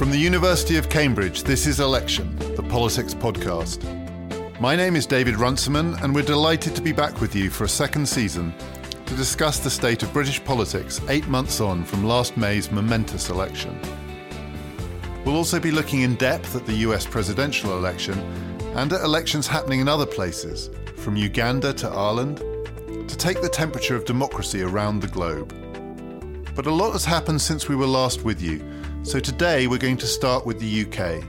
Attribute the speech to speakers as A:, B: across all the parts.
A: From the University of Cambridge, this is Election, the politics podcast. My name is David Runciman, and we're delighted to be back with you for a second season to discuss the state of British politics eight months on from last May's momentous election. We'll also be looking in depth at the US presidential election and at elections happening in other places, from Uganda to Ireland, to take the temperature of democracy around the globe. But a lot has happened since we were last with you, so today we're going to start with the UK.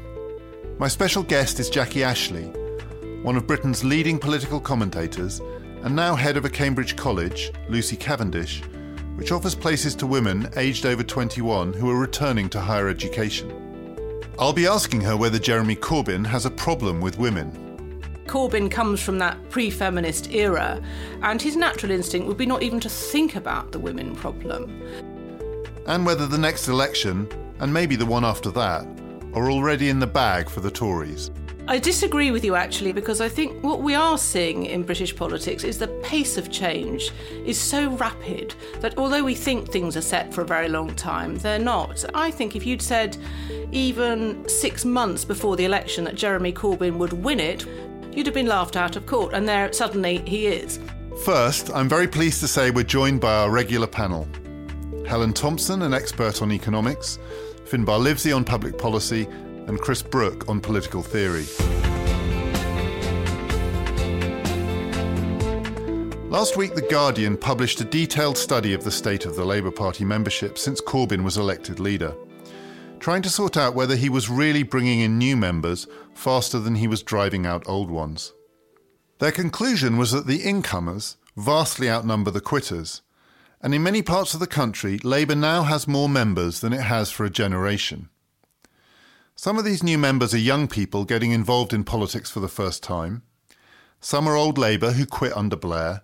A: My special guest is Jackie Ashley, one of Britain's leading political commentators, and now head of a Cambridge college, Lucy Cavendish, which offers places to women aged over 21 who are returning to higher education. I'll be asking her whether Jeremy Corbyn has a problem with women.
B: Corbyn comes from that pre feminist era, and his natural instinct would be not even to think about the women problem.
A: And whether the next election, and maybe the one after that, are already in the bag for the Tories.
B: I disagree with you actually because I think what we are seeing in British politics is the pace of change is so rapid that although we think things are set for a very long time, they're not. I think if you'd said even six months before the election that Jeremy Corbyn would win it, you'd have been laughed out of court, and there suddenly he is.
A: First, I'm very pleased to say we're joined by our regular panel Helen Thompson, an expert on economics, Finbarr Livesey on public policy, and Chris Brooke on political theory. Last week, The Guardian published a detailed study of the state of the Labour Party membership since Corbyn was elected leader, trying to sort out whether he was really bringing in new members faster than he was driving out old ones. Their conclusion was that the incomers vastly outnumber the quitters, and in many parts of the country, Labour now has more members than it has for a generation. Some of these new members are young people getting involved in politics for the first time. Some are old Labour who quit under Blair.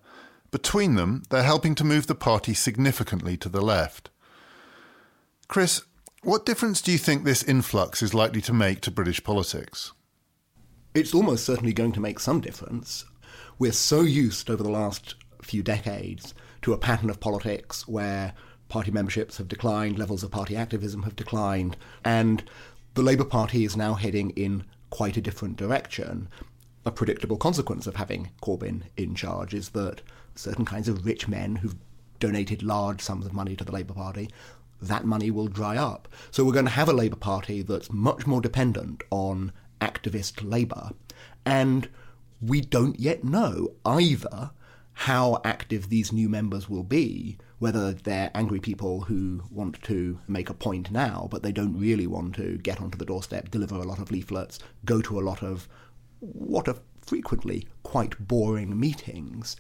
A: Between them, they're helping to move the party significantly to the left. Chris, what difference do you think this influx is likely to make to British politics?
C: It's almost certainly going to make some difference. We're so used over the last few decades to a pattern of politics where party memberships have declined, levels of party activism have declined, and the Labour Party is now heading in quite a different direction. A predictable consequence of having Corbyn in charge is that certain kinds of rich men who've donated large sums of money to the Labour Party, that money will dry up. So we're going to have a Labour Party that's much more dependent on activist Labour. And we don't yet know either how active these new members will be, whether they're angry people who want to make a point now, but they don't really want to get onto the doorstep, deliver a lot of leaflets, go to a lot of what are frequently quite boring meetings.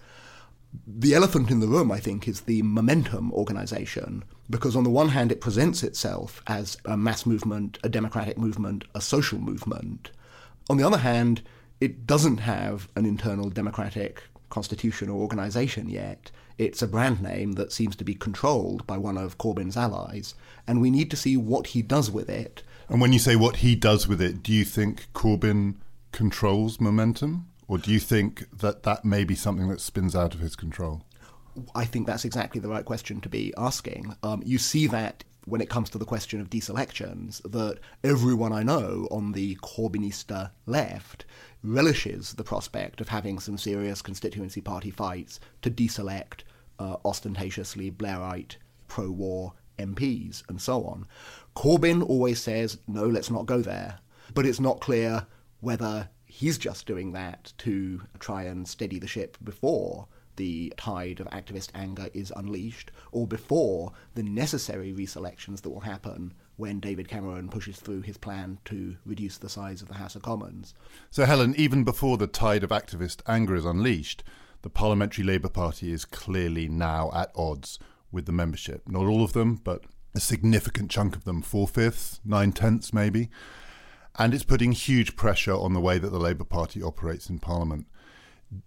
C: The elephant in the room, I think, is the momentum organization, because on the one hand, it presents itself as a mass movement, a democratic movement, a social movement. On the other hand, it doesn't have an internal democratic constitution or organisation yet. It's a brand name that seems to be controlled by one of Corbyn's allies, and we need to see what he does with it.
A: And when you say what he does with it, do you think Corbyn controls momentum? Or do you think that that may be something that spins out of his control?
C: I think that's exactly the right question to be asking. Um, you see that when it comes to the question of deselections, that everyone I know on the Corbynista left relishes the prospect of having some serious constituency party fights to deselect uh, ostentatiously Blairite pro war MPs and so on. Corbyn always says, no, let's not go there. But it's not clear whether he's just doing that to try and steady the ship before the tide of activist anger is unleashed, or before the necessary reselections that will happen when David Cameron pushes through his plan to reduce the size of the House of Commons.
A: So, Helen, even before the tide of activist anger is unleashed, the Parliamentary Labour Party is clearly now at odds with the membership. Not all of them, but a significant chunk of them, four fifths, nine tenths maybe. And it's putting huge pressure on the way that the Labour Party operates in Parliament.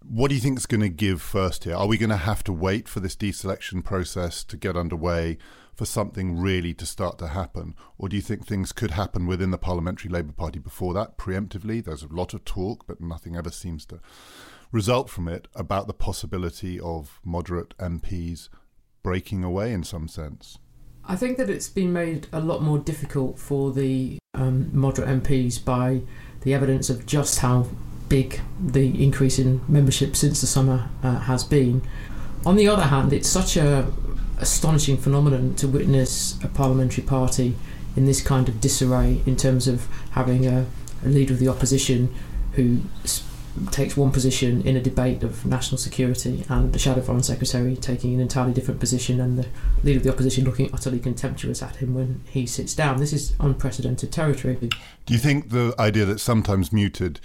A: What do you think is going to give first here? Are we going to have to wait for this deselection process to get underway for something really to start to happen? Or do you think things could happen within the Parliamentary Labour Party before that, preemptively? There's a lot of talk, but nothing ever seems to result from it about the possibility of moderate MPs breaking away in some sense.
D: I think that it's been made a lot more difficult for the um, moderate MPs by the evidence of just how big the increase in membership since the summer uh, has been. On the other hand, it's such a astonishing phenomenon to witness a parliamentary party in this kind of disarray in terms of having a, a leader of the opposition who takes one position in a debate of national security and the shadow foreign secretary taking an entirely different position and the leader of the opposition looking utterly contemptuous at him when he sits down. This is unprecedented territory.
A: Do you think the idea that sometimes muted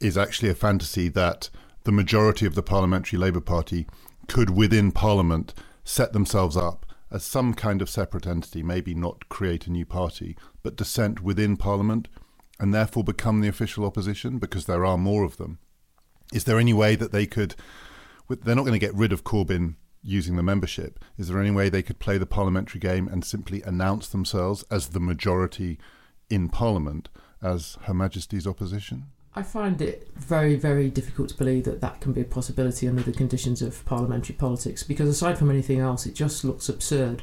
A: is actually a fantasy that the majority of the parliamentary Labour Party could within Parliament set themselves up as some kind of separate entity, maybe not create a new party, but dissent within Parliament and therefore become the official opposition because there are more of them. Is there any way that they could? They're not going to get rid of Corbyn using the membership. Is there any way they could play the parliamentary game and simply announce themselves as the majority in Parliament as Her Majesty's opposition?
D: I find it very, very difficult to believe that that can be a possibility under the conditions of parliamentary politics because, aside from anything else, it just looks absurd.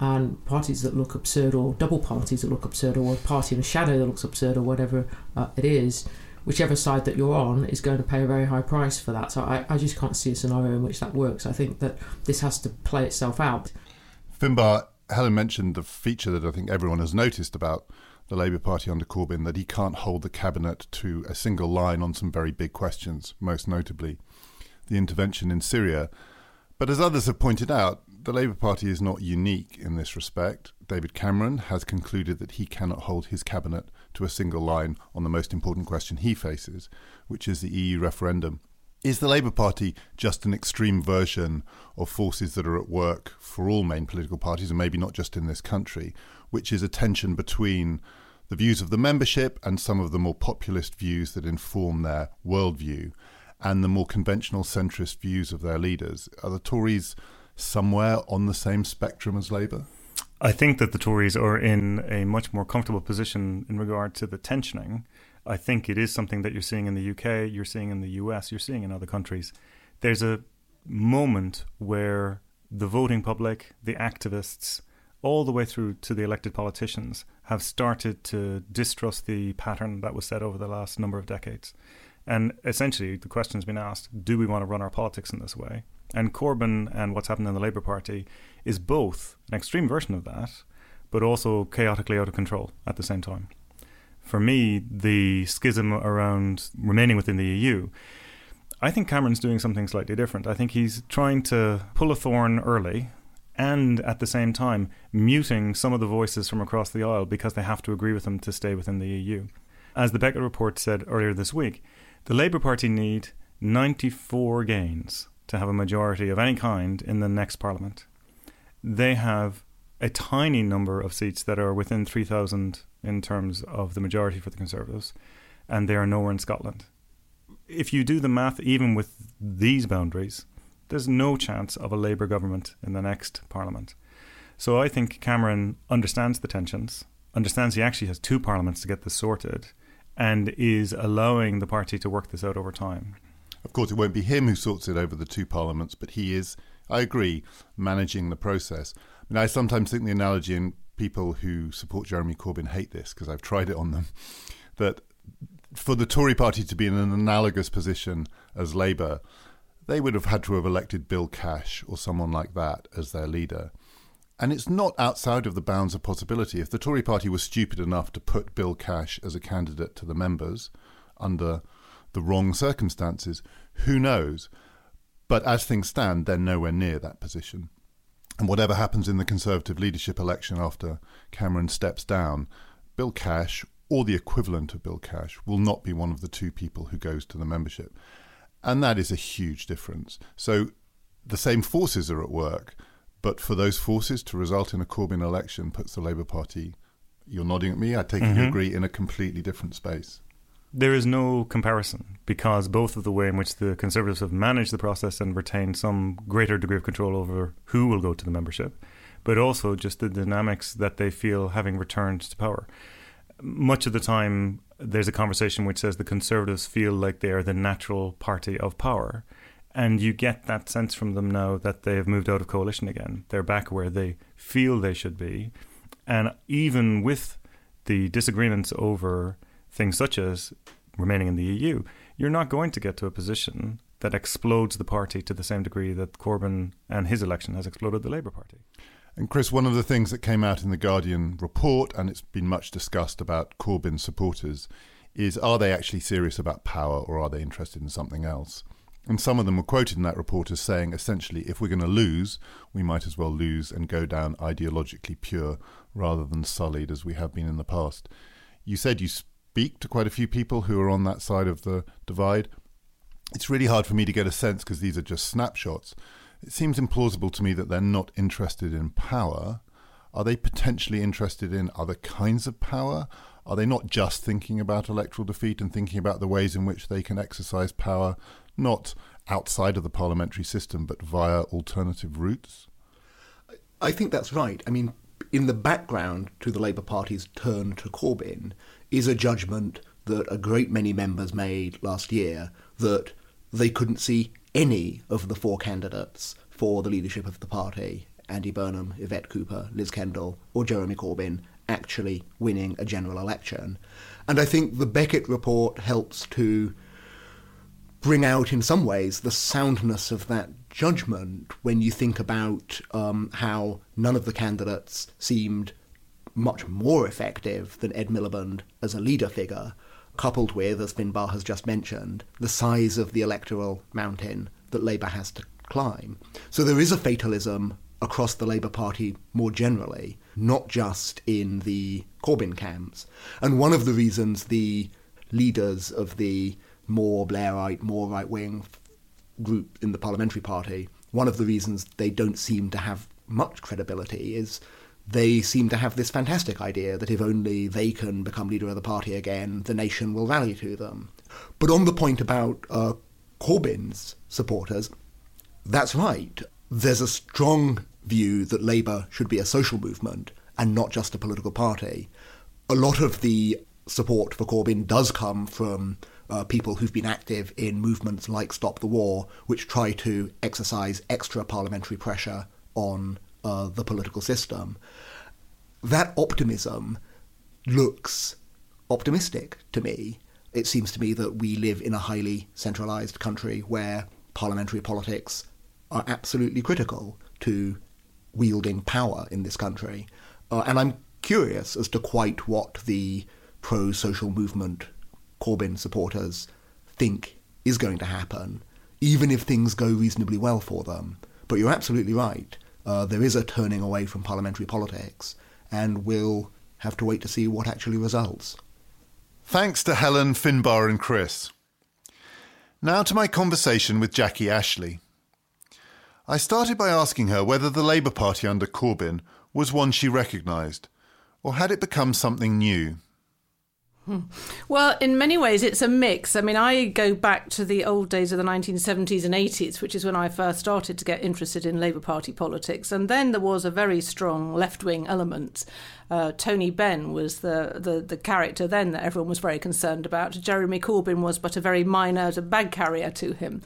D: And parties that look absurd, or double parties that look absurd, or a party in a shadow that looks absurd, or whatever uh, it is, whichever side that you're on is going to pay a very high price for that. So I, I just can't see a scenario in which that works. I think that this has to play itself out.
A: Finbarr, Helen mentioned the feature that I think everyone has noticed about the Labour Party under Corbyn that he can't hold the cabinet to a single line on some very big questions, most notably the intervention in Syria. But as others have pointed out, the Labour Party is not unique in this respect. David Cameron has concluded that he cannot hold his cabinet to a single line on the most important question he faces, which is the EU referendum. Is the Labour Party just an extreme version of forces that are at work for all main political parties, and maybe not just in this country, which is a tension between the views of the membership and some of the more populist views that inform their worldview, and the more conventional centrist views of their leaders. Are the Tories somewhere on the same spectrum as Labour?
E: I think that the Tories are in a much more comfortable position in regard to the tensioning. I think it is something that you're seeing in the UK, you're seeing in the US, you're seeing in other countries. There's a moment where the voting public, the activists, all the way through to the elected politicians have started to distrust the pattern that was set over the last number of decades. And essentially, the question has been asked do we want to run our politics in this way? And Corbyn and what's happened in the Labour Party is both an extreme version of that, but also chaotically out of control at the same time. For me, the schism around remaining within the EU, I think Cameron's doing something slightly different. I think he's trying to pull a thorn early and at the same time muting some of the voices from across the aisle because they have to agree with them to stay within the EU. As the Beckett report said earlier this week, the Labour Party need 94 gains to have a majority of any kind in the next parliament. They have a tiny number of seats that are within 3,000 in terms of the majority for the Conservatives, and they are nowhere in Scotland. If you do the math, even with these boundaries, there's no chance of a Labour government in the next Parliament. So I think Cameron understands the tensions, understands he actually has two parliaments to get this sorted, and is allowing the party to work this out over time.
A: Of course, it won't be him who sorts it over the two parliaments, but he is, I agree, managing the process. I I sometimes think the analogy, and people who support Jeremy Corbyn hate this because I've tried it on them, that for the Tory party to be in an analogous position as Labour, they would have had to have elected Bill Cash or someone like that as their leader. And it's not outside of the bounds of possibility. If the Tory party was stupid enough to put Bill Cash as a candidate to the members under the wrong circumstances, who knows? But as things stand, they're nowhere near that position. And whatever happens in the Conservative leadership election after Cameron steps down, Bill Cash or the equivalent of Bill Cash will not be one of the two people who goes to the membership. And that is a huge difference. So the same forces are at work, but for those forces to result in a Corbyn election puts the Labour Party, you're nodding at me, I take mm-hmm. you agree, in a completely different space.
E: There is no comparison because both of the way in which the Conservatives have managed the process and retained some greater degree of control over who will go to the membership, but also just the dynamics that they feel having returned to power. Much of the time, there's a conversation which says the Conservatives feel like they are the natural party of power. And you get that sense from them now that they have moved out of coalition again. They're back where they feel they should be. And even with the disagreements over things such as remaining in the EU, you're not going to get to a position that explodes the party to the same degree that Corbyn and his election has exploded the Labour Party.
A: And Chris, one of the things that came out in the Guardian report, and it's been much discussed about Corbyn supporters, is are they actually serious about power or are they interested in something else? And some of them were quoted in that report as saying essentially, if we're going to lose, we might as well lose and go down ideologically pure rather than sullied as we have been in the past. You said you speak to quite a few people who are on that side of the divide. It's really hard for me to get a sense because these are just snapshots. It seems implausible to me that they're not interested in power. Are they potentially interested in other kinds of power? Are they not just thinking about electoral defeat and thinking about the ways in which they can exercise power, not outside of the parliamentary system, but via alternative routes?
C: I think that's right. I mean, in the background to the Labour Party's turn to Corbyn is a judgment that a great many members made last year that they couldn't see any of the four candidates for the leadership of the party Andy Burnham, Yvette Cooper, Liz Kendall, or Jeremy Corbyn actually winning a general election. And I think the Beckett report helps to bring out, in some ways, the soundness of that judgment when you think about um, how none of the candidates seemed much more effective than Ed Miliband as a leader figure, coupled with, as Finbarr has just mentioned, the size of the electoral mountain that Labour has to climb. So there is a fatalism across the Labour Party more generally, not just in the Corbyn camps. And one of the reasons the leaders of the more Blairite, more right wing group in the parliamentary party, one of the reasons they don't seem to have much credibility is they seem to have this fantastic idea that if only they can become leader of the party again, the nation will rally to them. But on the point about uh, Corbyn's supporters, that's right. There's a strong view that Labour should be a social movement and not just a political party. A lot of the support for Corbyn does come from uh, people who've been active in movements like Stop the War, which try to exercise extra parliamentary pressure on uh, the political system. That optimism looks optimistic to me. It seems to me that we live in a highly centralised country where parliamentary politics are absolutely critical to wielding power in this country. Uh, and I'm curious as to quite what the pro social movement Corbyn supporters think is going to happen, even if things go reasonably well for them. But you're absolutely right. Uh, there is a turning away from parliamentary politics, and we'll have to wait to see what actually results.
A: Thanks to Helen, Finbarr, and Chris. Now to my conversation with Jackie Ashley. I started by asking her whether the Labour Party under Corbyn was one she recognised, or had it become something new?
B: Well, in many ways, it's a mix. I mean, I go back to the old days of the 1970s and 80s, which is when I first started to get interested in Labour Party politics. And then there was a very strong left wing element. Uh, Tony Benn was the, the, the character then that everyone was very concerned about. Jeremy Corbyn was but a very minor bag carrier to him.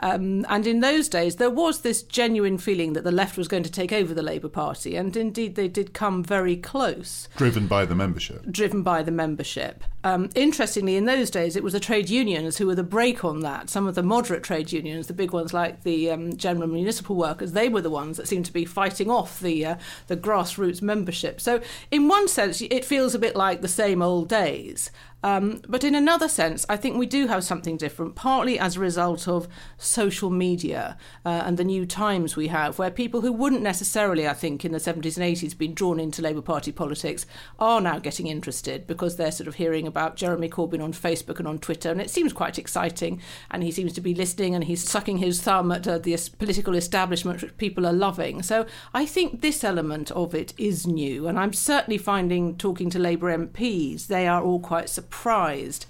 B: Um, and in those days, there was this genuine feeling that the left was going to take over the Labour Party, and indeed they did come very close.
A: Driven by the membership.
B: Driven by the membership. Um, interestingly, in those days, it was the trade unions who were the brake on that. Some of the moderate trade unions, the big ones like the um, General Municipal Workers, they were the ones that seemed to be fighting off the uh, the grassroots membership. So, in one sense, it feels a bit like the same old days. Um, but in another sense, I think we do have something different, partly as a result of social media uh, and the new times we have, where people who wouldn't necessarily, I think, in the 70s and 80s been drawn into Labour Party politics are now getting interested because they're sort of hearing about Jeremy Corbyn on Facebook and on Twitter, and it seems quite exciting. And he seems to be listening and he's sucking his thumb at uh, the political establishment, which people are loving. So I think this element of it is new, and I'm certainly finding talking to Labour MPs, they are all quite surprised surprised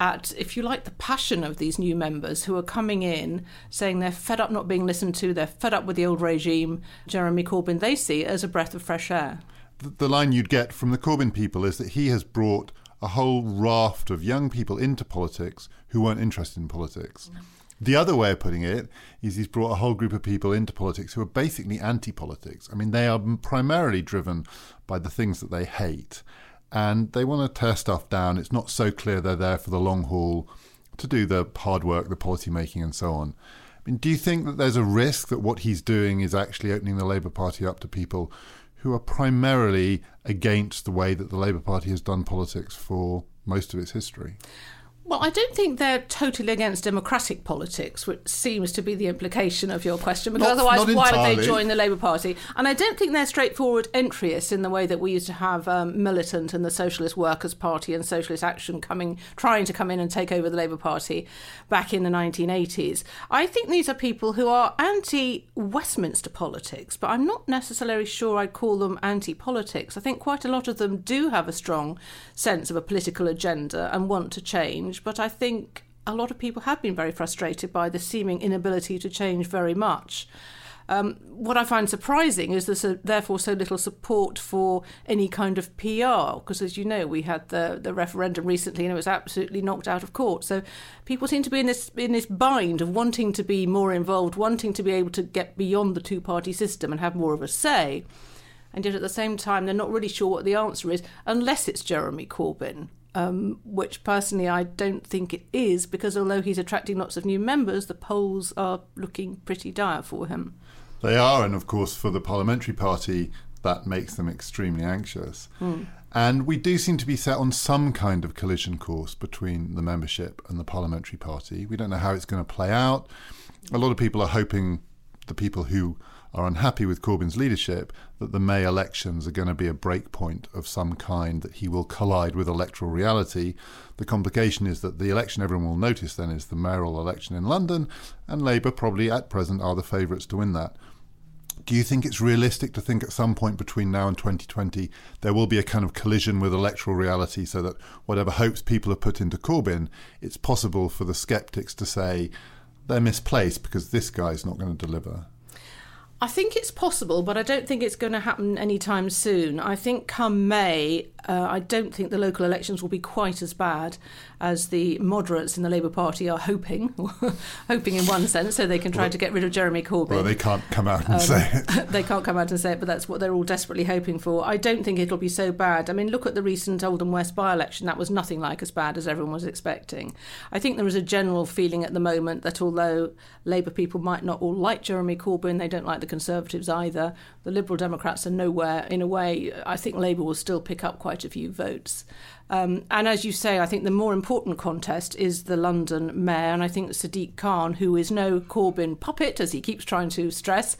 B: at, if you like, the passion of these new members who are coming in saying they're fed up not being listened to, they're fed up with the old regime. Jeremy Corbyn, they see as a breath of fresh air.
A: The line you'd get from the Corbyn people is that he has brought a whole raft of young people into politics who weren't interested in politics. The other way of putting it is he's brought a whole group of people into politics who are basically anti politics. I mean, they are primarily driven by the things that they hate and they want to tear stuff down. It's not so clear they're there for the long haul to do the hard work, the policy making, and so on. I mean, do you think that there's a risk that what he's doing is actually opening the Labour Party up to people who are primarily against the way that the Labour Party has done politics for most of its history?
B: Well, I don't think they're totally against democratic politics, which seems to be the implication of your question, because
A: not,
B: otherwise,
A: not
B: why would they join the Labour Party? And I don't think they're straightforward entryists in the way that we used to have um, Militant and the Socialist Workers' Party and Socialist Action coming, trying to come in and take over the Labour Party back in the 1980s. I think these are people who are anti Westminster politics, but I'm not necessarily sure I'd call them anti politics. I think quite a lot of them do have a strong sense of a political agenda and want to change, but I think a lot of people have been very frustrated by the seeming inability to change very much. Um, what I find surprising is there's a, therefore so little support for any kind of PR, because as you know, we had the, the referendum recently and it was absolutely knocked out of court. So people seem to be in this in this bind of wanting to be more involved, wanting to be able to get beyond the two party system and have more of a say. And yet at the same time, they're not really sure what the answer is, unless it's Jeremy Corbyn. Um, which personally I don't think it is, because although he's attracting lots of new members, the polls are looking pretty dire for him.
A: They are, and of course, for the parliamentary party, that makes them extremely anxious.
B: Mm.
A: And we do seem to be set on some kind of collision course between the membership and the parliamentary party. We don't know how it's going to play out. A lot of people are hoping the people who are unhappy with Corbyn's leadership that the May elections are going to be a breakpoint of some kind, that he will collide with electoral reality. The complication is that the election everyone will notice then is the mayoral election in London, and Labour probably at present are the favourites to win that. Do you think it's realistic to think at some point between now and 2020 there will be a kind of collision with electoral reality so that whatever hopes people have put into Corbyn, it's possible for the sceptics to say they're misplaced because this guy's not going to deliver?
B: I think it's possible, but I don't think it's going to happen anytime soon. I think come May, uh, I don't think the local elections will be quite as bad as the moderates in the Labour Party are hoping, hoping in one sense, so they can try
A: Well-
B: to get rid of Jeremy Corbyn.
A: Well, they can't come out and
B: Um,
A: say it.
B: they can't come out and say it, but that's what they're all desperately hoping for. I don't think it'll be so bad. I mean, look at the recent Oldham West by election. That was nothing like as bad as everyone was expecting. I think there is a general feeling at the moment that although Labour people might not all like Jeremy Corbyn, they don't like the Conservatives either. The Liberal Democrats are nowhere. In a way, I think Labour will still pick up quite a few votes. Um, and as you say, I think the more important contest is the London mayor, and I think Sadiq Khan, who is no Corbyn puppet, as he keeps trying to stress,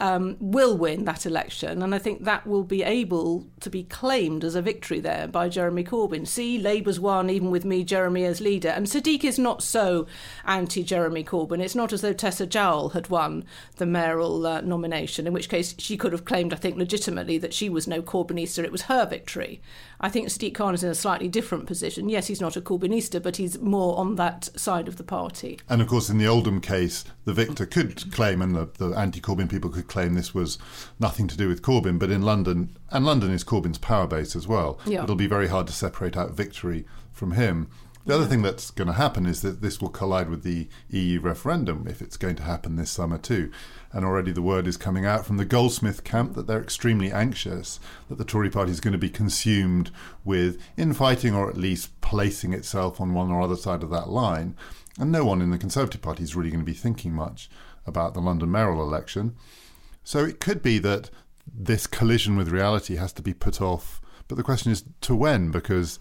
B: um, will win that election, and I think that will be able to be claimed as a victory there by Jeremy Corbyn. See, Labour's won, even with me, Jeremy, as leader. And Sadiq is not so anti Jeremy Corbyn. It's not as though Tessa Jowell had won the mayoral uh, nomination, in which case she could have claimed, I think, legitimately that she was no Corbynista. It was her victory. I think Sadiq Khan is in a slightly different position. Yes, he's not a Corbynista, but he's more on that side of the party.
A: And of course, in the Oldham case, the victor could claim, and the, the anti Corbyn people could claim this was nothing to do with Corbyn. But in London, and London is Corbyn's power base as well,
B: Yeah.
A: it'll be very hard to separate out victory from him. The other thing that's going to happen is that this will collide with the EU referendum if it's going to happen this summer too. And already the word is coming out from the Goldsmith camp that they're extremely anxious that the Tory party is going to be consumed with infighting or at least placing itself on one or other side of that line. And no one in the Conservative Party is really going to be thinking much about the London mayoral election. So it could be that this collision with reality has to be put off. But the question is to when, because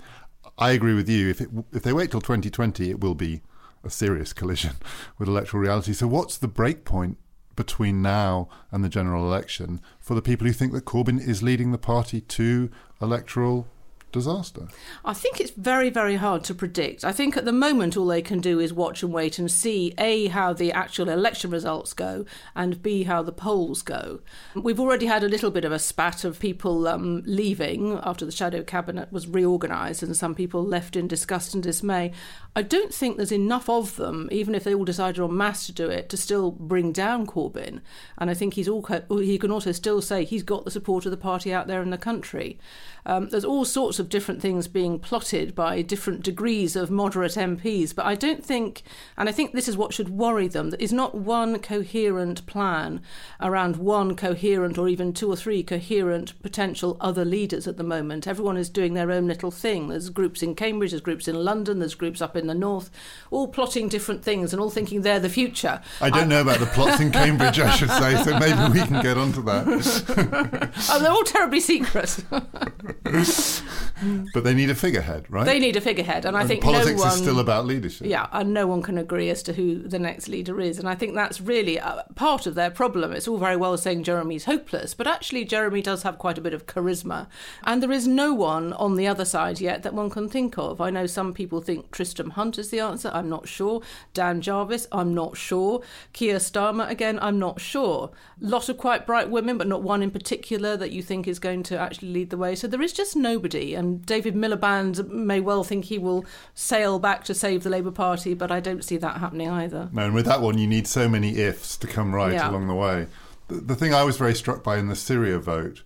A: I agree with you. If it, if they wait till 2020, it will be a serious collision with electoral reality. So what's the break point between now and the general election for the people who think that Corbyn is leading the party to electoral disaster?
B: I think it's very, very hard to predict. I think at the moment all they can do is watch and wait and see A, how the actual election results go, and B, how the polls go. We've already had a little bit of a spat of people um, leaving after the shadow cabinet was reorganised, and some people left in disgust and dismay. I don't think there's enough of them, even if they all decided en masse to do it, to still bring down Corbyn. And I think he's all, he can also still say he's got the support of the party out there in the country. Um, there's all sorts of different things being plotted by different degrees of moderate MPs. But I don't think, and I think this is what should worry them, that is not one coherent plan around one coherent or even two or three coherent potential other leaders at the moment. Everyone is doing their own little thing. There's groups in Cambridge, there's groups in London, there's groups up in the north, all plotting different things and all thinking they're the future.
A: I don't I, know about the plots in Cambridge, I should say, so maybe we can get onto that.
B: oh, they're all terribly secret.
A: but they need a figurehead, right?
B: They need a figurehead, and I
A: and
B: think
A: politics
B: no one,
A: is still about leadership.
B: Yeah, and no one can agree as to who the next leader is, and I think that's really uh, part of their problem. It's all very well saying Jeremy's hopeless, but actually Jeremy does have quite a bit of charisma, and there is no one on the other side yet that one can think of. I know some people think Tristram Hunt is the answer. I'm not sure. Dan Jarvis, I'm not sure. Keir Starmer, again, I'm not sure. Lot of quite bright women, but not one in particular that you think is going to actually lead the way. So there is just nobody. And David Miliband may well think he will sail back to save the Labour Party, but I don't see that happening either.
A: No, and with that one, you need so many ifs to come right yeah. along the way. The, the thing I was very struck by in the Syria vote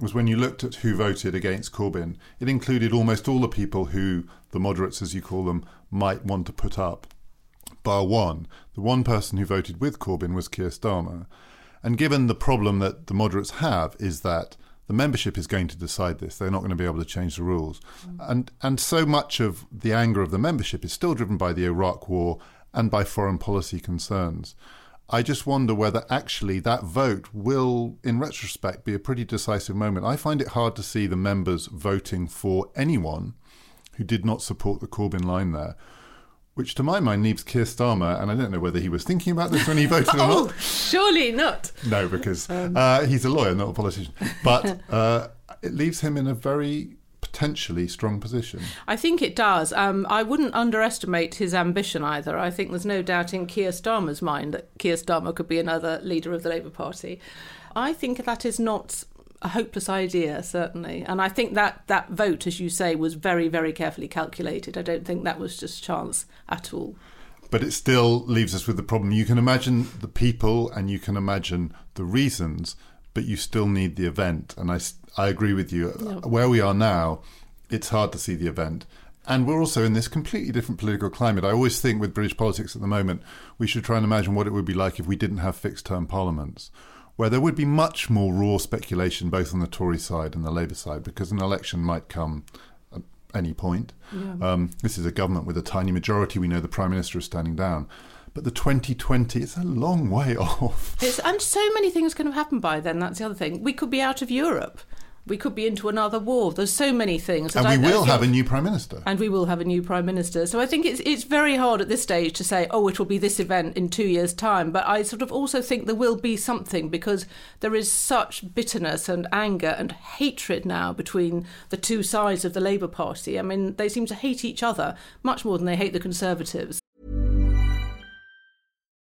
A: was when you looked at who voted against Corbyn, it included almost all the people who the moderates, as you call them, might want to put up, bar one. The one person who voted with Corbyn was Keir Starmer. And given the problem that the moderates have is that the membership is going to decide this. They're not going to be able to change the rules. Mm. And and so much of the anger of the membership is still driven by the Iraq war and by foreign policy concerns. I just wonder whether actually that vote will, in retrospect, be a pretty decisive moment. I find it hard to see the members voting for anyone who did not support the Corbyn line there which to my mind leaves Keir Starmer, and I don't know whether he was thinking about this when he voted
B: oh,
A: or not.
B: Surely not.
A: No, because um. uh, he's a lawyer, not a politician. But uh, it leaves him in a very potentially strong position.
B: I think it does. Um, I wouldn't underestimate his ambition either. I think there's no doubt in Keir Starmer's mind that Keir Starmer could be another leader of the Labour Party. I think that is not a hopeless idea, certainly. And I think that that vote, as you say, was very, very carefully calculated. I don't think that was just chance at all.
A: But it still leaves us with the problem. You can imagine the people and you can imagine the reasons, but you still need the event. And I, I agree with you. Where we are now, it's hard to see the event. And we're also in this completely different political climate. I always think with British politics at the moment, we should try and imagine what it would be like if we didn't have fixed term parliaments where there would be much more raw speculation both on the Tory side and the Labour side because an election might come at any point. Yeah. Um, this is a government with a tiny majority. We know the Prime Minister is standing down. But the 2020, it's a long way off.
B: It's, and so many things can have happened by then. That's the other thing. We could be out of Europe we could be into another war. There's so many things.
A: And we I, will I have a new prime minister.
B: And we will have a new prime minister. So I think it's it's very hard at this stage to say, oh, it will be this event in two years' time. But I sort of also think there will be something because there is such bitterness and anger and hatred now between the two sides of the Labour Party. I mean, they seem to hate each other much more than they hate the Conservatives.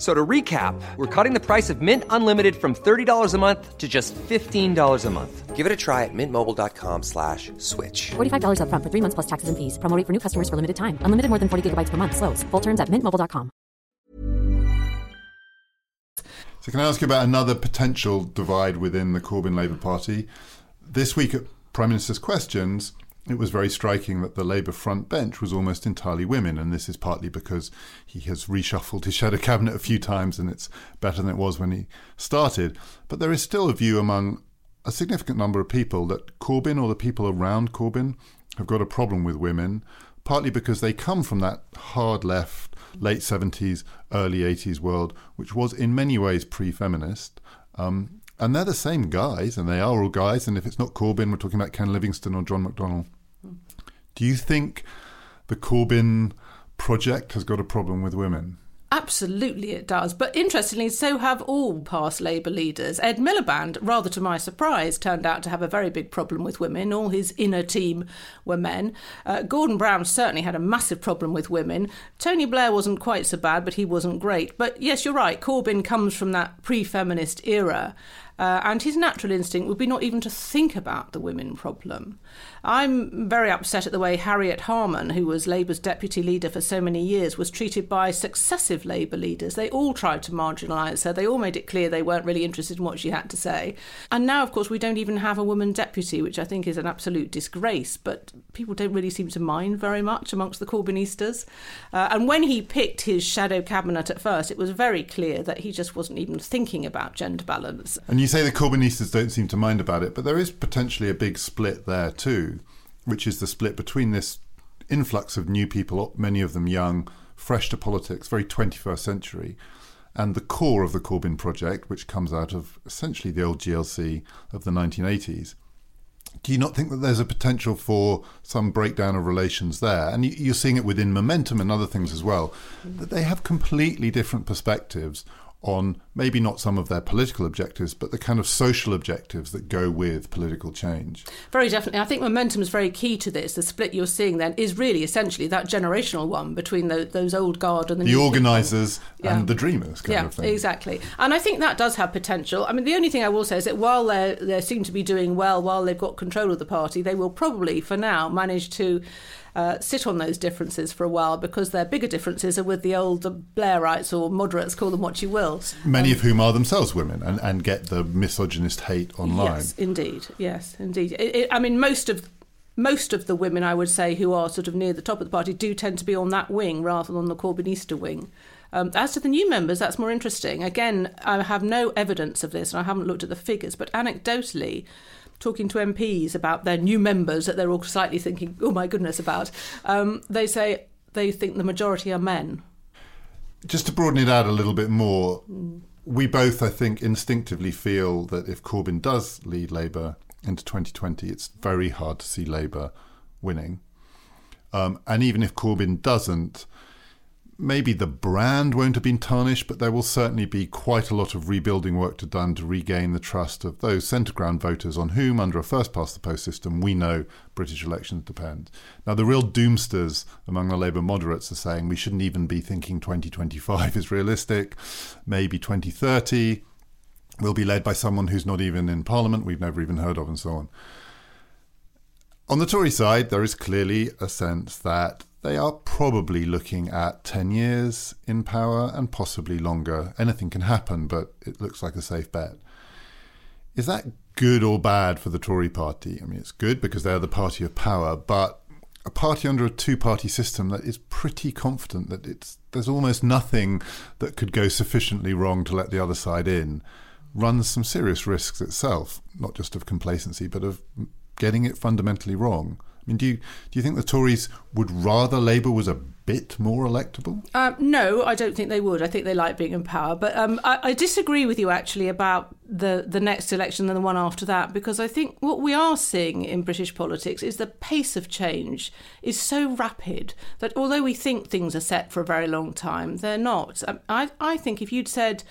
F: So to recap, we're cutting the price of Mint Unlimited from $30 a month to just $15 a month. Give it a try at mintmobile.com slash switch.
G: $45 up front for three months plus taxes and fees. Promoting for new customers for limited time. Unlimited more than 40 gigabytes per month. Slows. Full terms at mintmobile.com.
A: So can I ask you about another potential divide within the Corbyn Labour Party? This week at Prime Minister's Questions, it was very striking that the Labour front bench was almost entirely women, and this is partly because he has reshuffled his shadow cabinet a few times and it's better than it was when he started. But there is still a view among a significant number of people that Corbyn or the people around Corbyn have got a problem with women, partly because they come from that hard left, late 70s, early 80s world, which was in many ways pre feminist. Um, and they're the same guys, and they are all guys. And if it's not Corbyn, we're talking about Ken Livingstone or John McDonnell. Do you think the Corbyn project has got a problem with women?
B: Absolutely, it does. But interestingly, so have all past Labour leaders. Ed Miliband, rather to my surprise, turned out to have a very big problem with women. All his inner team were men. Uh, Gordon Brown certainly had a massive problem with women. Tony Blair wasn't quite so bad, but he wasn't great. But yes, you're right. Corbyn comes from that pre feminist era. Uh, and his natural instinct would be not even to think about the women problem. I'm very upset at the way Harriet Harman, who was Labour's deputy leader for so many years, was treated by successive Labour leaders. They all tried to marginalise her. They all made it clear they weren't really interested in what she had to say. And now, of course, we don't even have a woman deputy, which I think is an absolute disgrace. But people don't really seem to mind very much amongst the Corbynistas. Uh, and when he picked his shadow cabinet at first, it was very clear that he just wasn't even thinking about gender balance.
A: And you say the Corbynistas don't seem to mind about it, but there is potentially a big split there too, which is the split between this influx of new people, many of them young, fresh to politics, very 21st century, and the core of the Corbyn project, which comes out of essentially the old GLC of the 1980s. Do you not think that there's a potential for some breakdown of relations there? And you're seeing it within momentum and other things as well, that they have completely different perspectives on maybe not some of their political objectives, but the kind of social objectives that go with political change.
B: Very definitely. I think momentum is very key to this. The split you're seeing then is really essentially that generational one between the, those old guard and the,
A: the organisers yeah. and the dreamers kind
B: yeah,
A: of thing.
B: exactly. And I think that does have potential. I mean, the only thing I will say is that while they they seem to be doing well, while they've got control of the party, they will probably, for now, manage to uh, sit on those differences for a while because their bigger differences are with the old Blairites or moderates, call them what you will.
A: Many um, of whom are themselves women and, and get the misogynist hate online.
B: Yes, indeed. Yes, indeed. It, it, I mean, most of most of the women, I would say, who are sort of near the top of the party do tend to be on that wing rather than the Corbynista wing. Um, as to the new members, that's more interesting. Again, I have no evidence of this and I haven't looked at the figures, but anecdotally, talking to MPs about their new members that they're all slightly thinking, oh my goodness, about, um, they say they think the majority are men.
A: Just to broaden it out a little bit more, mm. we both, I think, instinctively feel that if Corbyn does lead Labour into 2020, it's very hard to see Labour winning. Um, and even if Corbyn doesn't, maybe the brand won't have been tarnished, but there will certainly be quite a lot of rebuilding work to done to regain the trust of those centre ground voters on whom, under a first past the post system, we know British elections depend. Now, the real doomsters among the Labour moderates are saying we shouldn't even be thinking 2025 is realistic, maybe 2030 will be led by someone who's not even in Parliament, we've never even heard of, and so on. On the Tory side, there is clearly a sense that they are probably looking at 10 years in power and possibly longer. Anything can happen, but it looks like a safe bet. Is that good or bad for the Tory party? I mean, it's good because they're the party of power, but a party under a two party system that is pretty confident that it's there's almost nothing that could go sufficiently wrong to let the other side in runs some serious risks itself, not just of complacency, but of getting it fundamentally wrong. Mean, do you do you think the Tories would rather Labour was a bit more electable?
B: Um, no, I don't think they would. I think they like being in power. But um, I, I, disagree with you actually about the the next election and the one after that because I think what we are seeing in British politics is the pace of change is so rapid that although we think things are set for a very long time, they're not. Um, I I think if you'd said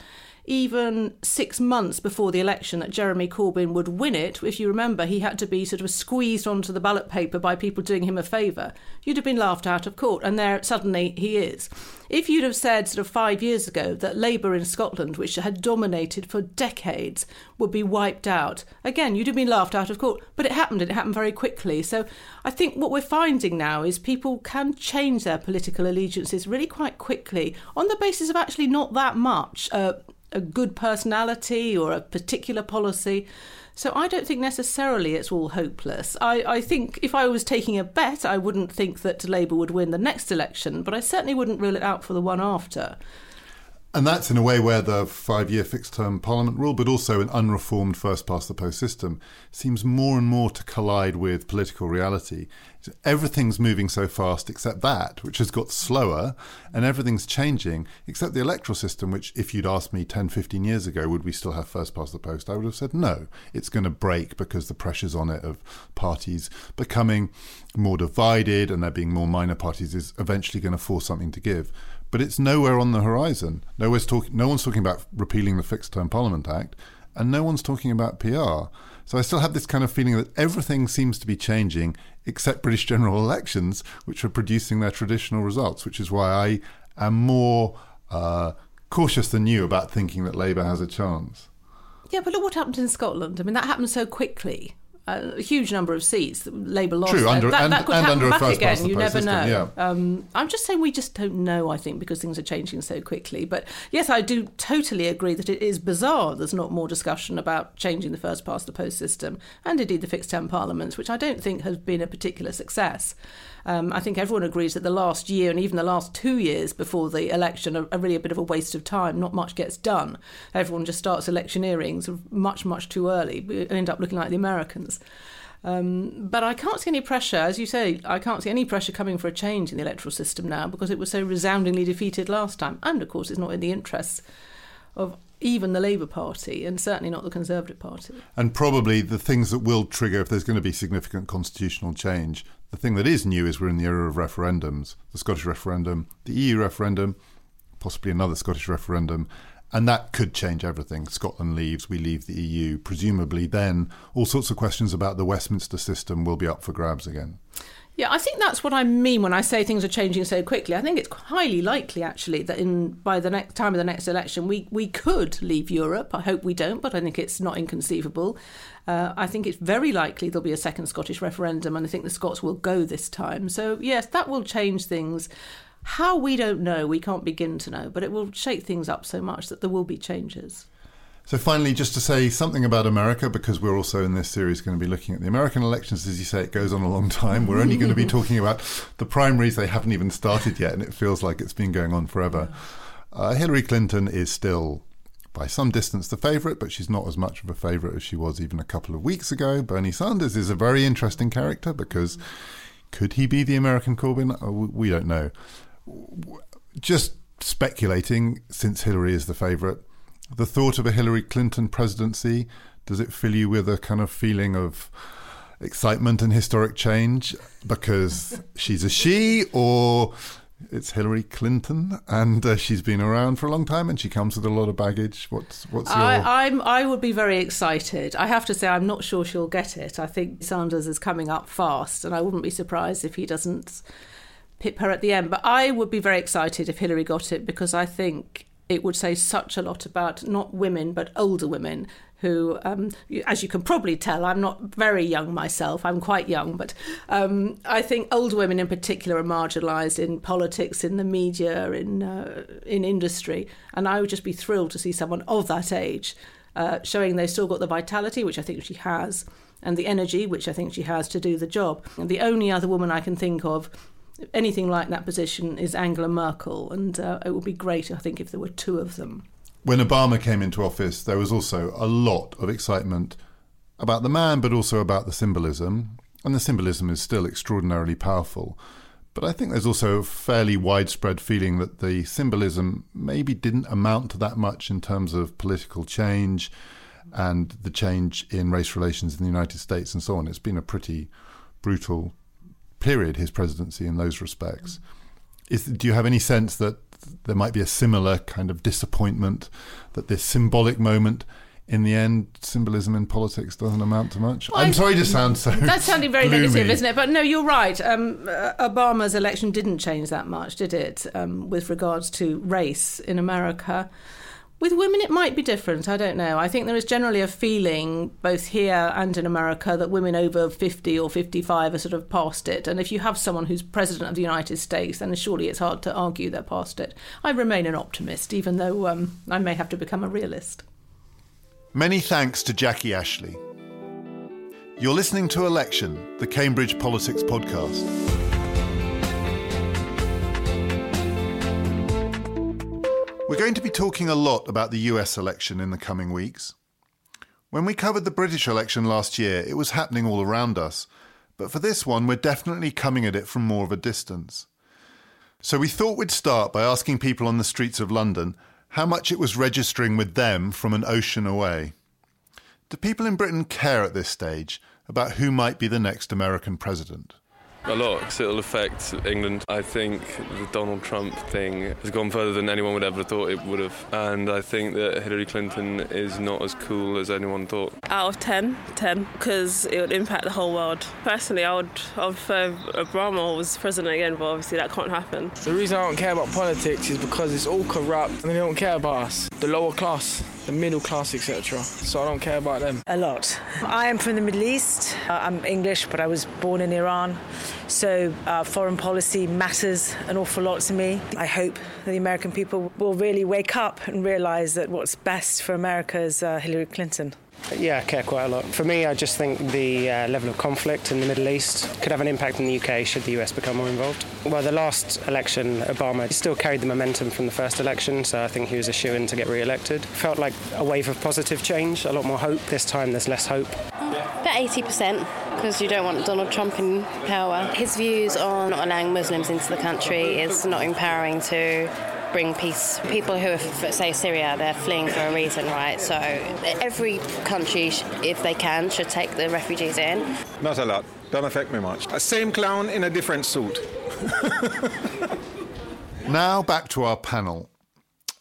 B: even six months before the election that Jeremy Corbyn would win it, if you remember, he had to be sort of squeezed onto the ballot paper by people doing him a favour, you'd have been laughed out of court. And there suddenly he is. If you'd have said sort of five years ago that Labour in Scotland, which had dominated for decades, would be wiped out, again, you'd have been laughed out of court. But it happened, and it happened very quickly. So I think what we're finding now is people can change their political allegiances really quite quickly on the basis of actually not that much. Uh, a good personality or a particular policy. So I don't think necessarily it's all hopeless. I, I think if I was taking a bet, I wouldn't think that Labour would win the next election, but I certainly wouldn't rule it out for the one after.
A: And that's in a way where the five year fixed term parliament rule, but also an unreformed first past the post system, seems more and more to collide with political reality. Everything's moving so fast except that, which has got slower, and everything's changing except the electoral system, which, if you'd asked me 10, 15 years ago, would we still have first past the post, I would have said no. It's going to break because the pressures on it of parties becoming more divided and there being more minor parties is eventually going to force something to give but it's nowhere on the horizon. Nowhere's talk- no one's talking about repealing the Fixed Term Parliament Act, and no one's talking about PR. So I still have this kind of feeling that everything seems to be changing except British general elections, which are producing their traditional results, which is why I am more uh, cautious than you about thinking that Labour has a chance.
B: Yeah, but look what happened in Scotland. I mean, that happened so quickly. A huge number of seats that Labour lost.
A: True, under-
B: that,
A: and-
B: that could
A: and
B: happen
A: under a
B: back
A: first
B: again.
A: past the
B: You
A: post
B: never
A: system,
B: know.
A: yeah.
B: Um, I'm just saying we just don't know. I think because things are changing so quickly. But yes, I do totally agree that it is bizarre. There's not more discussion about changing the first past the post system, and indeed the fixed term parliaments, which I don't think has been a particular success. Um, I think everyone agrees that the last year and even the last two years before the election are, are really a bit of a waste of time. Not much gets done. Everyone just starts electioneering much, much too early. We end up looking like the Americans. Um, but I can't see any pressure, as you say, I can't see any pressure coming for a change in the electoral system now because it was so resoundingly defeated last time. And of course, it's not in the interests of even the Labour Party and certainly not the Conservative Party.
A: And probably the things that will trigger, if there's going to be significant constitutional change, the thing that is new is we're in the era of referendums the Scottish referendum, the EU referendum, possibly another Scottish referendum. And that could change everything. Scotland leaves, we leave the EU. Presumably, then all sorts of questions about the Westminster system will be up for grabs again.
B: Yeah, I think that's what I mean when I say things are changing so quickly. I think it's highly likely, actually, that in by the next time of the next election, we we could leave Europe. I hope we don't, but I think it's not inconceivable. Uh, I think it's very likely there'll be a second Scottish referendum, and I think the Scots will go this time. So yes, that will change things. How we don't know, we can't begin to know, but it will shake things up so much that there will be changes.
A: So, finally, just to say something about America, because we're also in this series going to be looking at the American elections. As you say, it goes on a long time. We're only going to be talking about the primaries. They haven't even started yet, and it feels like it's been going on forever. Uh, Hillary Clinton is still, by some distance, the favourite, but she's not as much of a favourite as she was even a couple of weeks ago. Bernie Sanders is a very interesting character because could he be the American Corbyn? Uh, We don't know. Just speculating, since Hillary is the favourite, the thought of a Hillary Clinton presidency, does it fill you with a kind of feeling of excitement and historic change because she's a she or it's Hillary Clinton and uh, she's been around for a long time and she comes with a lot of baggage? What's what's your
B: I, I'm, I would be very excited. I have to say, I'm not sure she'll get it. I think Sanders is coming up fast, and I wouldn't be surprised if he doesn't pip her at the end. But I would be very excited if Hillary got it because I think it would say such a lot about not women but older women who, um, as you can probably tell, I'm not very young myself. I'm quite young, but um, I think older women in particular are marginalised in politics, in the media, in uh, in industry, and I would just be thrilled to see someone of that age uh, showing they've still got the vitality, which I think she has, and the energy, which I think she has to do the job. And the only other woman I can think of anything like that position is Angela Merkel, and uh, it would be great, I think, if there were two of them.
A: When Obama came into office, there was also a lot of excitement about the man, but also about the symbolism. And the symbolism is still extraordinarily powerful. But I think there's also a fairly widespread feeling that the symbolism maybe didn't amount to that much in terms of political change and the change in race relations in the United States and so on. It's been a pretty brutal period, his presidency, in those respects. Is, do you have any sense that there might be a similar kind of disappointment that this symbolic moment, in the end, symbolism in politics doesn't amount to much?
B: Well,
A: I'm sorry to sound so.
B: That's sounding very
A: gloomy.
B: negative, isn't it? But no, you're right. Um, uh, Obama's election didn't change that much, did it, um, with regards to race in America? With women, it might be different. I don't know. I think there is generally a feeling, both here and in America, that women over 50 or 55 are sort of past it. And if you have someone who's president of the United States, then surely it's hard to argue they're past it. I remain an optimist, even though um, I may have to become a realist.
A: Many thanks to Jackie Ashley. You're listening to Election, the Cambridge Politics Podcast. We're going to be talking a lot about the US election in the coming weeks. When we covered the British election last year, it was happening all around us. But for this one, we're definitely coming at it from more of a distance. So we thought we'd start by asking people on the streets of London how much it was registering with them from an ocean away. Do people in Britain care at this stage about who might be the next American president?
H: A lot, because it'll affect England. I think the Donald Trump thing has gone further than anyone would ever have thought it would have. And I think that Hillary Clinton is not as cool as anyone thought.
I: Out of 10, 10, because it would impact the whole world. Personally, I would, I would prefer Obama was president again, but obviously that can't happen.
J: The reason I don't care about politics is because it's all corrupt and they don't care about us. The lower class, the middle class, etc. So I don't care about them.
K: A lot. I am from the Middle East. Uh, I'm English, but I was born in Iran. So uh, foreign policy matters an awful lot to me. I hope that the American people will really wake up and realise that what's best for America is uh, Hillary Clinton.
L: Yeah, I care quite a lot. For me, I just think the uh, level of conflict in the Middle East could have an impact in the UK should the US become more involved. Well, the last election, Obama still carried the momentum from the first election, so I think he was a shoe in to get re elected. Felt like a wave of positive change, a lot more hope. This time, there's less hope.
M: About 80%, because you don't want Donald Trump in power. His views on not allowing Muslims into the country is not empowering to bring peace. People who are, say, Syria, they're fleeing for a reason, right? So every country, if they can, should take the refugees in.
N: Not a lot. Don't affect me much. Same clown in a different suit.
A: now back to our panel.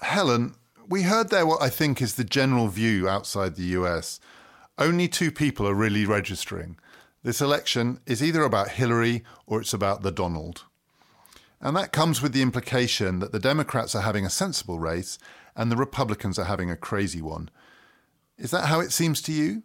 A: Helen, we heard there what I think is the general view outside the US. Only two people are really registering. This election is either about Hillary or it's about the Donald. And that comes with the implication that the Democrats are having a sensible race and the Republicans are having a crazy one. Is that how it seems to you?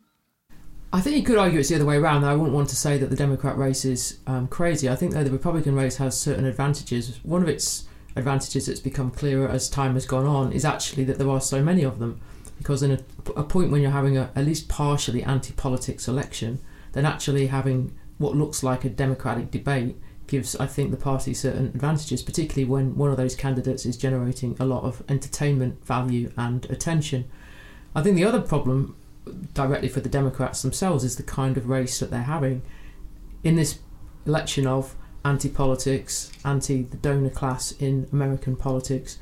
D: I think you could argue it's the other way around. I wouldn't want to say that the Democrat race is um, crazy. I think that the Republican race has certain advantages. One of its advantages that's become clearer as time has gone on is actually that there are so many of them. Because in a, a point when you're having a at least partially anti politics election, then actually having what looks like a democratic debate gives, I think, the party certain advantages, particularly when one of those candidates is generating a lot of entertainment value and attention. I think the other problem, directly for the Democrats themselves, is the kind of race that they're having in this election of anti politics, anti the donor class in American politics.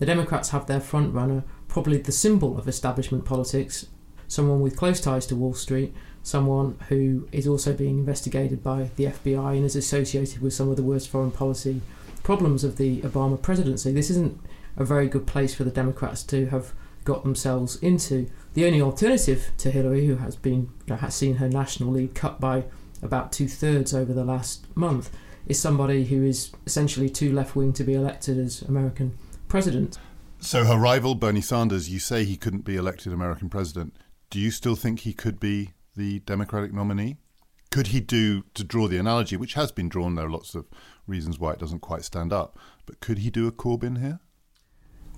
D: The Democrats have their front runner, probably the symbol of establishment politics, someone with close ties to Wall Street, someone who is also being investigated by the FBI and is associated with some of the worst foreign policy problems of the Obama presidency. This isn't a very good place for the Democrats to have got themselves into. The only alternative to Hillary, who has been has seen her national lead cut by about two thirds over the last month, is somebody who is essentially too left wing to be elected as American president.
A: So her rival Bernie Sanders, you say he couldn't be elected American president. Do you still think he could be the Democratic nominee? Could he do, to draw the analogy, which has been drawn, there are lots of reasons why it doesn't quite stand up, but could he do a Corbyn here?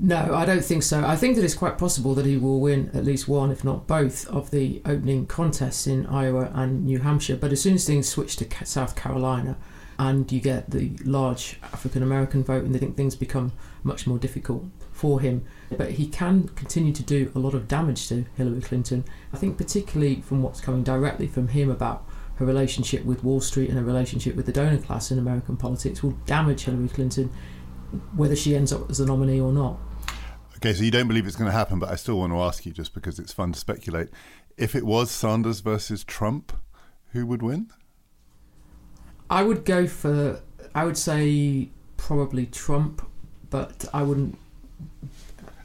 D: No, I don't think so. I think that it's quite possible that he will win at least one, if not both, of the opening contests in Iowa and New Hampshire. But as soon as things switch to South Carolina and you get the large African American vote, and they think things become much more difficult for him. But he can continue to do a lot of damage to Hillary Clinton. I think, particularly from what's coming directly from him about her relationship with Wall Street and her relationship with the donor class in American politics, will damage Hillary Clinton, whether she ends up as the nominee or not.
A: Okay, so you don't believe it's going to happen, but I still want to ask you, just because it's fun to speculate. If it was Sanders versus Trump, who would win?
D: I would go for, I would say probably Trump, but I wouldn't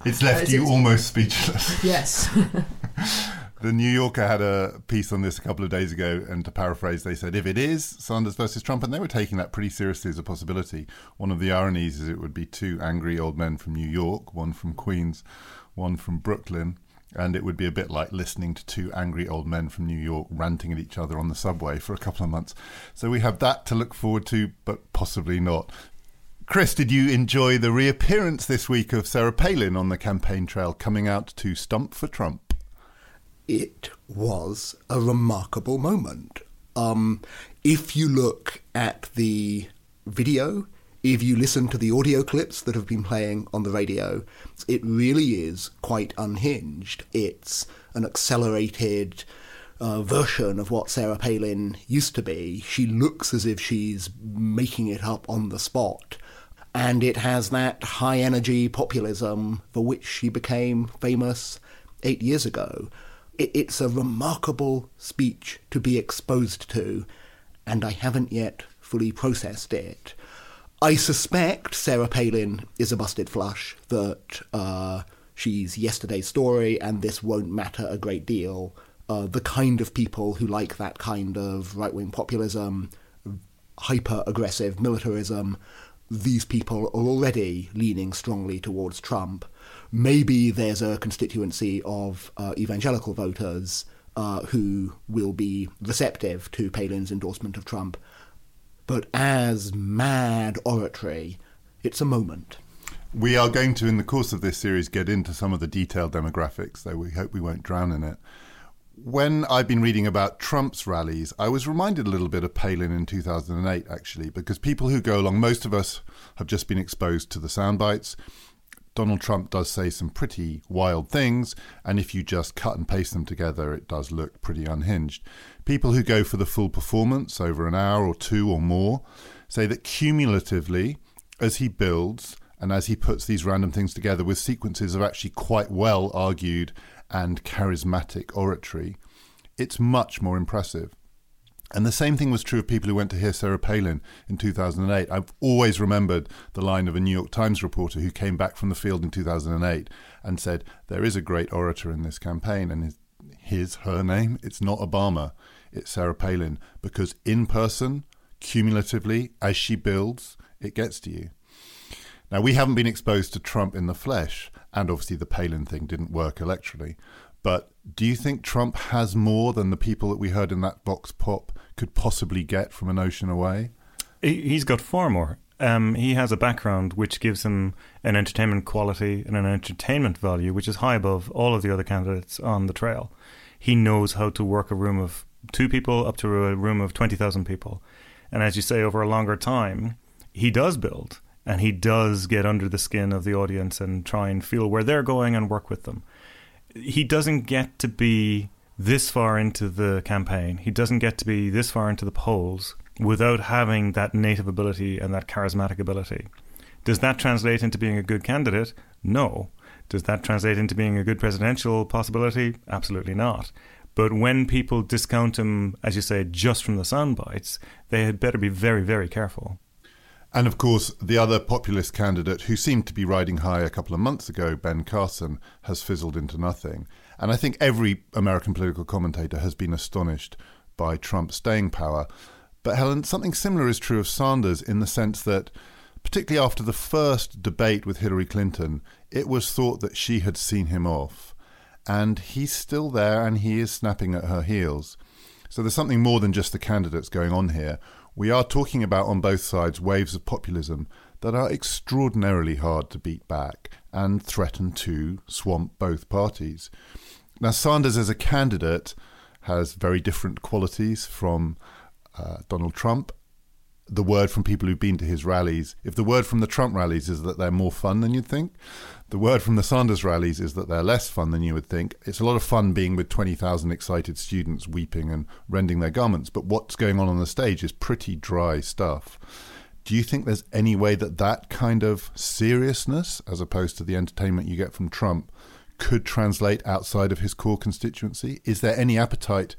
A: it's left you almost speechless.
D: Yes.
A: the New Yorker had a piece on this a couple of days ago, and to paraphrase, they said, if it is Sanders versus Trump, and they were taking that pretty seriously as a possibility. One of the ironies is it would be two angry old men from New York, one from Queens, one from Brooklyn. And it would be a bit like listening to two angry old men from New York ranting at each other on the subway for a couple of months. So we have that to look forward to, but possibly not. Chris, did you enjoy the reappearance this week of Sarah Palin on the campaign trail coming out to stump for Trump?
C: It was a remarkable moment. Um, if you look at the video, if you listen to the audio clips that have been playing on the radio, it really is quite unhinged. It's an accelerated uh, version of what Sarah Palin used to be. She looks as if she's making it up on the spot and it has that high energy populism for which she became famous eight years ago. It's a remarkable speech to be exposed to, and I haven't yet fully processed it. I suspect Sarah Palin is a busted flush, that uh, she's yesterday's story and this won't matter a great deal. Uh, the kind of people who like that kind of right wing populism, hyper aggressive militarism, these people are already leaning strongly towards Trump. maybe there's a constituency of uh, evangelical voters uh, who will be receptive to Palin's endorsement of Trump. But as mad oratory, it's a moment.
A: We are going to, in the course of this series, get into some of the detailed demographics, though we hope we won't drown in it. When I've been reading about Trump's rallies, I was reminded a little bit of Palin in 2008, actually, because people who go along, most of us have just been exposed to the sound bites. Donald Trump does say some pretty wild things, and if you just cut and paste them together, it does look pretty unhinged. People who go for the full performance over an hour or two or more say that cumulatively, as he builds and as he puts these random things together with sequences of actually quite well argued and charismatic oratory, it's much more impressive. And the same thing was true of people who went to hear Sarah Palin in 2008. I've always remembered the line of a New York Times reporter who came back from the field in 2008 and said, There is a great orator in this campaign, and his, his her name, it's not Obama, it's Sarah Palin, because in person, cumulatively, as she builds, it gets to you. Now, we haven't been exposed to Trump in the flesh, and obviously the Palin thing didn't work electorally. But do you think Trump has more than the people that we heard in that vox pop could possibly get from an ocean away?
E: He's got far more. Um, he has a background which gives him an entertainment quality and an entertainment value which is high above all of the other candidates on the trail. He knows how to work a room of two people up to a room of 20,000 people. And as you say, over a longer time, he does build and he does get under the skin of the audience and try and feel where they're going and work with them he doesn't get to be this far into the campaign. He doesn't get to be this far into the polls without having that native ability and that charismatic ability. Does that translate into being a good candidate? No. Does that translate into being a good presidential possibility? Absolutely not. But when people discount him, as you say, just from the sound bites, they had better be very, very careful.
A: And of course, the other populist candidate who seemed to be riding high a couple of months ago, Ben Carson, has fizzled into nothing. And I think every American political commentator has been astonished by Trump's staying power. But Helen, something similar is true of Sanders in the sense that, particularly after the first debate with Hillary Clinton, it was thought that she had seen him off. And he's still there and he is snapping at her heels. So there's something more than just the candidates going on here. We are talking about on both sides waves of populism that are extraordinarily hard to beat back and threaten to swamp both parties. Now, Sanders as a candidate has very different qualities from uh, Donald Trump. The word from people who've been to his rallies, if the word from the Trump rallies is that they're more fun than you'd think, the word from the Sanders rallies is that they're less fun than you would think. It's a lot of fun being with 20,000 excited students weeping and rending their garments, but what's going on on the stage is pretty dry stuff. Do you think there's any way that that kind of seriousness, as opposed to the entertainment you get from Trump, could translate outside of his core constituency? Is there any appetite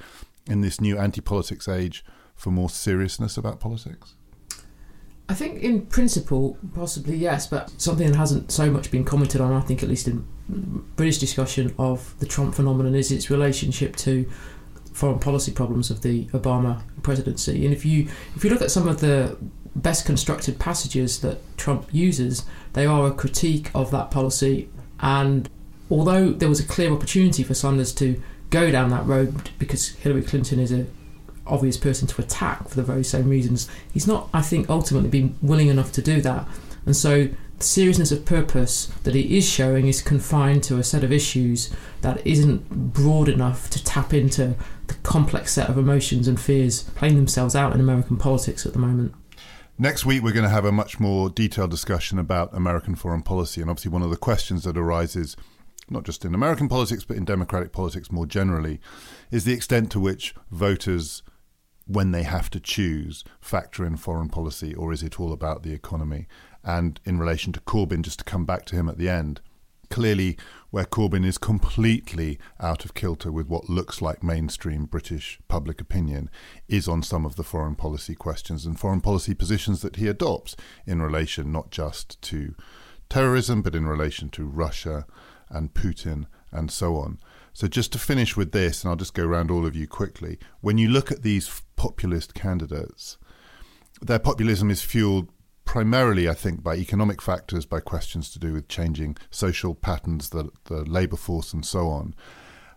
A: in this new anti politics age for more seriousness about politics?
D: I think in principle, possibly yes, but something that hasn't so much been commented on, I think at least in British discussion of the Trump phenomenon, is its relationship to foreign policy problems of the Obama presidency. And if you if you look at some of the best constructed passages that Trump uses, they are a critique of that policy. And although there was a clear opportunity for Sanders to go down that road because Hillary Clinton is a obvious person to attack for the very same reasons. He's not, I think, ultimately been willing enough to do that. And so the seriousness of purpose that he is showing is confined to a set of issues that isn't broad enough to tap into the complex set of emotions and fears playing themselves out in American politics at the moment.
A: Next week, we're going to have a much more detailed discussion about American foreign policy. And obviously, one of the questions that arises, not just in American politics, but in democratic politics more generally, is the extent to which voters when they have to choose, factor in foreign policy, or is it all about the economy? And in relation to Corbyn, just to come back to him at the end, clearly where Corbyn is completely out of kilter with what looks like mainstream British public opinion is on some of the foreign policy questions and foreign policy positions that he adopts in relation not just to terrorism, but in relation to Russia and Putin and so on. So, just to finish with this, and I'll just go around all of you quickly. When you look at these populist candidates, their populism is fueled primarily, I think, by economic factors, by questions to do with changing social patterns, the, the labour force, and so on.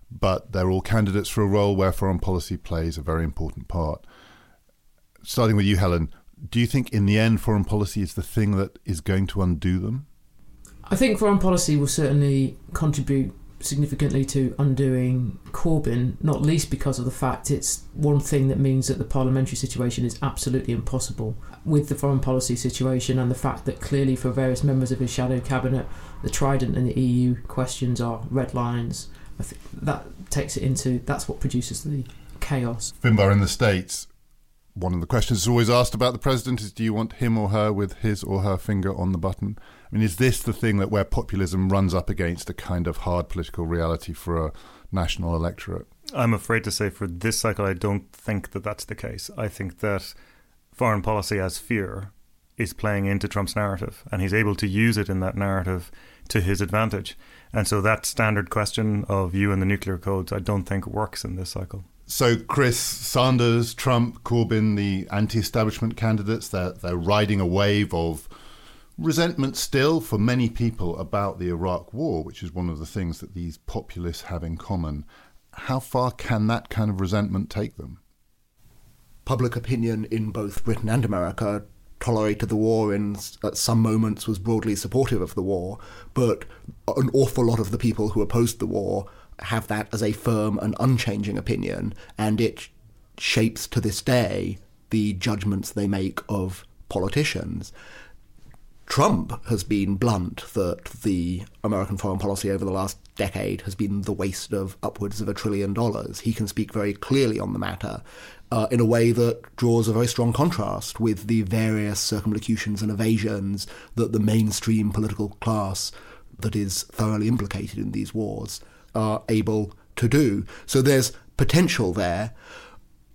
A: But they're all candidates for a role where foreign policy plays a very important part. Starting with you, Helen, do you think in the end foreign policy is the thing that is going to undo them?
D: I think foreign policy will certainly contribute significantly to undoing Corbyn, not least because of the fact it's one thing that means that the parliamentary situation is absolutely impossible with the foreign policy situation and the fact that clearly for various members of his shadow cabinet, the Trident and the EU questions are red lines. I think that takes it into that's what produces the chaos.
A: Finbarr in the States, one of the questions is always asked about the president is do you want him or her with his or her finger on the button? I mean, is this the thing that where populism runs up against a kind of hard political reality for a national electorate?
E: I'm afraid to say for this cycle, I don't think that that's the case. I think that foreign policy as fear is playing into Trump's narrative, and he's able to use it in that narrative to his advantage. And so that standard question of you and the nuclear codes, I don't think works in this cycle.
A: So, Chris, Sanders, Trump, Corbyn, the anti establishment candidates, they're, they're riding a wave of resentment still for many people about the Iraq war, which is one of the things that these populists have in common. How far can that kind of resentment take them?
C: Public opinion in both Britain and America tolerated the war and at some moments was broadly supportive of the war, but an awful lot of the people who opposed the war have that as a firm and unchanging opinion, and it shapes to this day the judgments they make of politicians. Trump has been blunt that the American foreign policy over the last decade has been the waste of upwards of a trillion dollars. He can speak very clearly on the matter uh, in a way that draws a very strong contrast with the various circumlocutions and evasions that the mainstream political class that is thoroughly implicated in these wars are able to do. So there's potential there.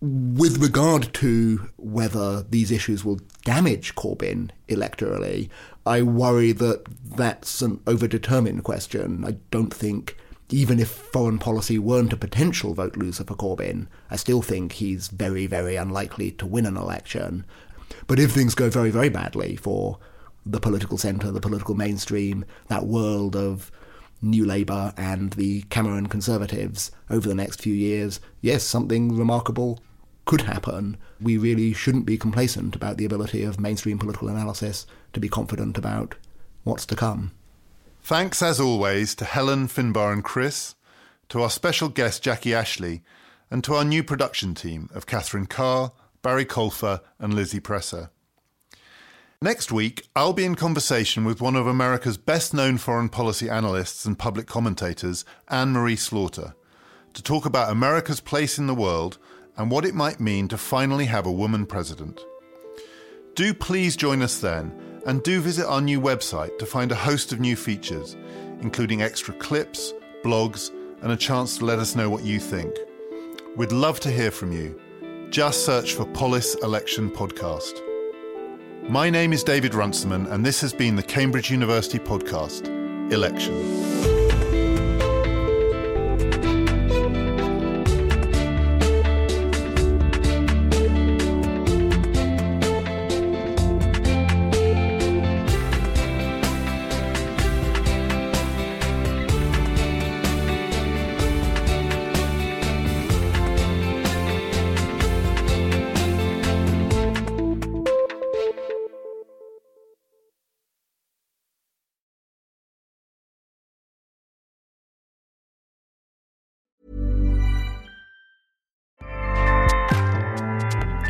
C: With regard to whether these issues will damage Corbyn electorally, I worry that that's an overdetermined question. I don't think, even if foreign policy weren't a potential vote loser for Corbyn, I still think he's very, very unlikely to win an election. But if things go very, very badly for the political centre, the political mainstream, that world of New Labour and the Cameron Conservatives over the next few years, yes, something remarkable could happen, we really shouldn't be complacent about the ability of mainstream political analysis to be confident about what's to come.
A: Thanks, as always, to Helen, Finbarr, and Chris, to our special guest Jackie Ashley, and to our new production team of Catherine Carr, Barry Colfer, and Lizzie Presser. Next week, I'll be in conversation with one of America's best known foreign policy analysts and public commentators, Anne Marie Slaughter, to talk about America's place in the world and what it might mean to finally have a woman president. Do please join us then, and do visit our new website to find a host of new features, including extra clips, blogs, and a chance to let us know what you think. We'd love to hear from you. Just search for Polis Election Podcast. My name is David Runciman, and this has been the Cambridge University podcast, Election.